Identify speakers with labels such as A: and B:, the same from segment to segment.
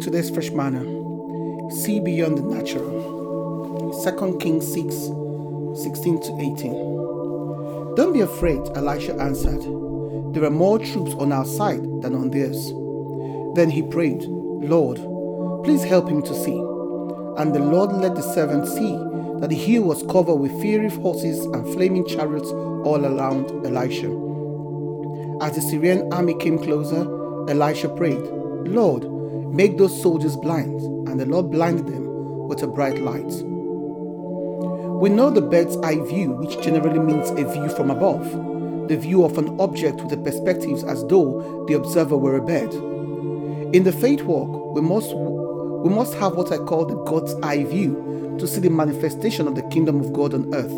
A: Today's fresh manna. See beyond the natural. 2 Kings 6 16 to 18. Don't be afraid, Elisha answered. There are more troops on our side than on theirs. Then he prayed, Lord, please help him to see. And the Lord let the servant see that the hill was covered with fiery horses and flaming chariots all around Elisha. As the Syrian army came closer, Elisha prayed, Lord, make those soldiers blind. And the Lord blinded them with a bright light. We know the bird's eye view, which generally means a view from above, the view of an object with the perspectives as though the observer were a bird. In the faith walk, we must we must have what I call the God's eye view to see the manifestation of the kingdom of God on earth.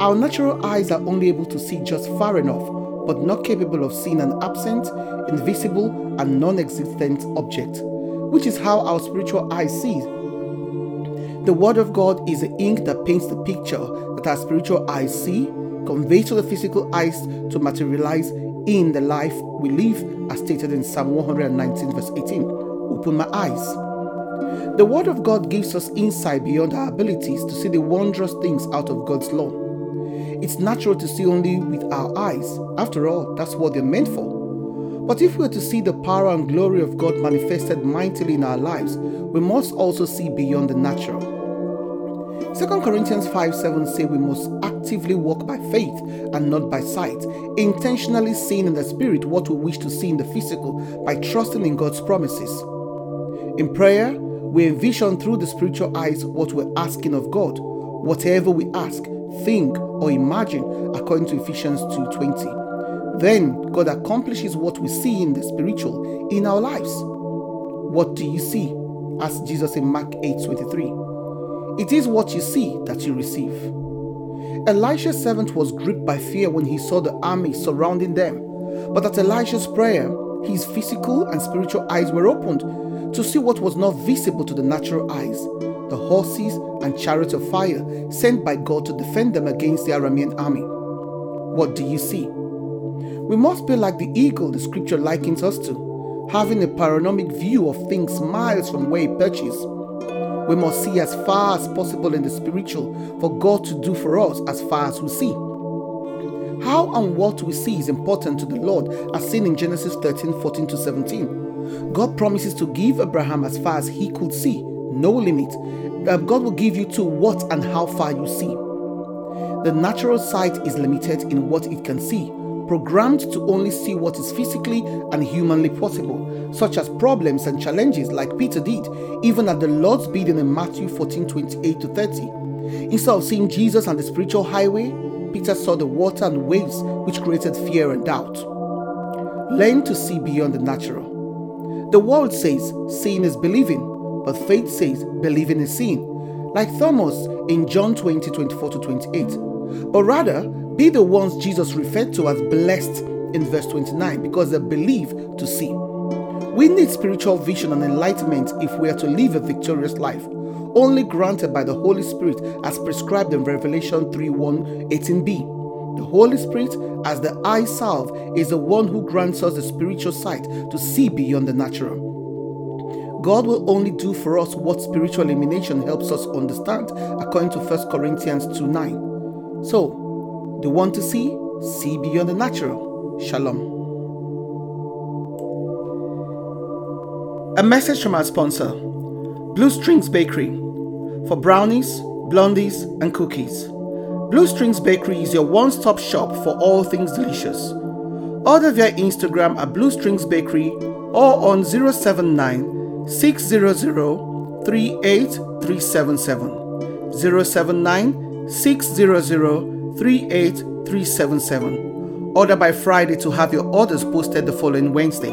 A: Our natural eyes are only able to see just far enough, but not capable of seeing an absent, invisible, and non existent object, which is how our spiritual eyes see. The Word of God is the ink that paints the picture that our spiritual eyes see, conveys to the physical eyes to materialize in the life we live, as stated in Psalm 119, verse 18. Open my eyes. The Word of God gives us insight beyond our abilities to see the wondrous things out of God's law. It's natural to see only with our eyes. After all, that's what they're meant for. But if we are to see the power and glory of God manifested mightily in our lives, we must also see beyond the natural. 2 Corinthians 5 7 say we must actively walk by faith and not by sight, intentionally seeing in the spirit what we wish to see in the physical by trusting in God's promises. In prayer, we envision through the spiritual eyes what we're asking of God, whatever we ask, think, or imagine, according to Ephesians 2:20. Then God accomplishes what we see in the spiritual in our lives. What do you see? asked Jesus in Mark 8:23. It is what you see that you receive. Elisha's servant was gripped by fear when he saw the army surrounding them. But at Elisha's prayer, his physical and spiritual eyes were opened to see what was not visible to the natural eyes horses and chariots of fire sent by God to defend them against the Aramean army. What do you see? We must be like the eagle the scripture likens us to, having a panoramic view of things miles from where he perches. We must see as far as possible in the spiritual for God to do for us as far as we see. How and what we see is important to the Lord, as seen in Genesis 13 14 to 17. God promises to give Abraham as far as he could see, no limit. God will give you to what and how far you see. The natural sight is limited in what it can see, programmed to only see what is physically and humanly possible, such as problems and challenges like Peter did, even at the Lord's bidding in Matthew 14 28 to 30. Instead of seeing Jesus on the spiritual highway, Peter saw the water and waves, which created fear and doubt. Learn to see beyond the natural. The world says seeing is believing, but faith says believing is seeing, like Thomas in John 20 24 to 28. But rather, be the ones Jesus referred to as blessed in verse 29 because they believe to see. We need spiritual vision and enlightenment if we are to live a victorious life only granted by the Holy Spirit as prescribed in Revelation 3 1 18b. The Holy Spirit, as the eye salve, is the one who grants us the spiritual sight to see beyond the natural. God will only do for us what spiritual illumination helps us understand, according to 1 Corinthians 2 9. So, you want to see? See beyond the natural. Shalom. A message from our sponsor. Blue Strings Bakery for brownies, blondies, and cookies. Blue Strings Bakery is your one stop shop for all things delicious. Order via Instagram at Blue Strings Bakery or on 079 600 38377. 079 600 38377. Order by Friday to have your orders posted the following Wednesday.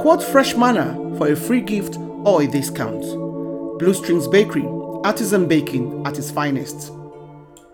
A: Quote Fresh Manna for a free gift or a discount. Blue Strings Bakery, artisan baking at its finest.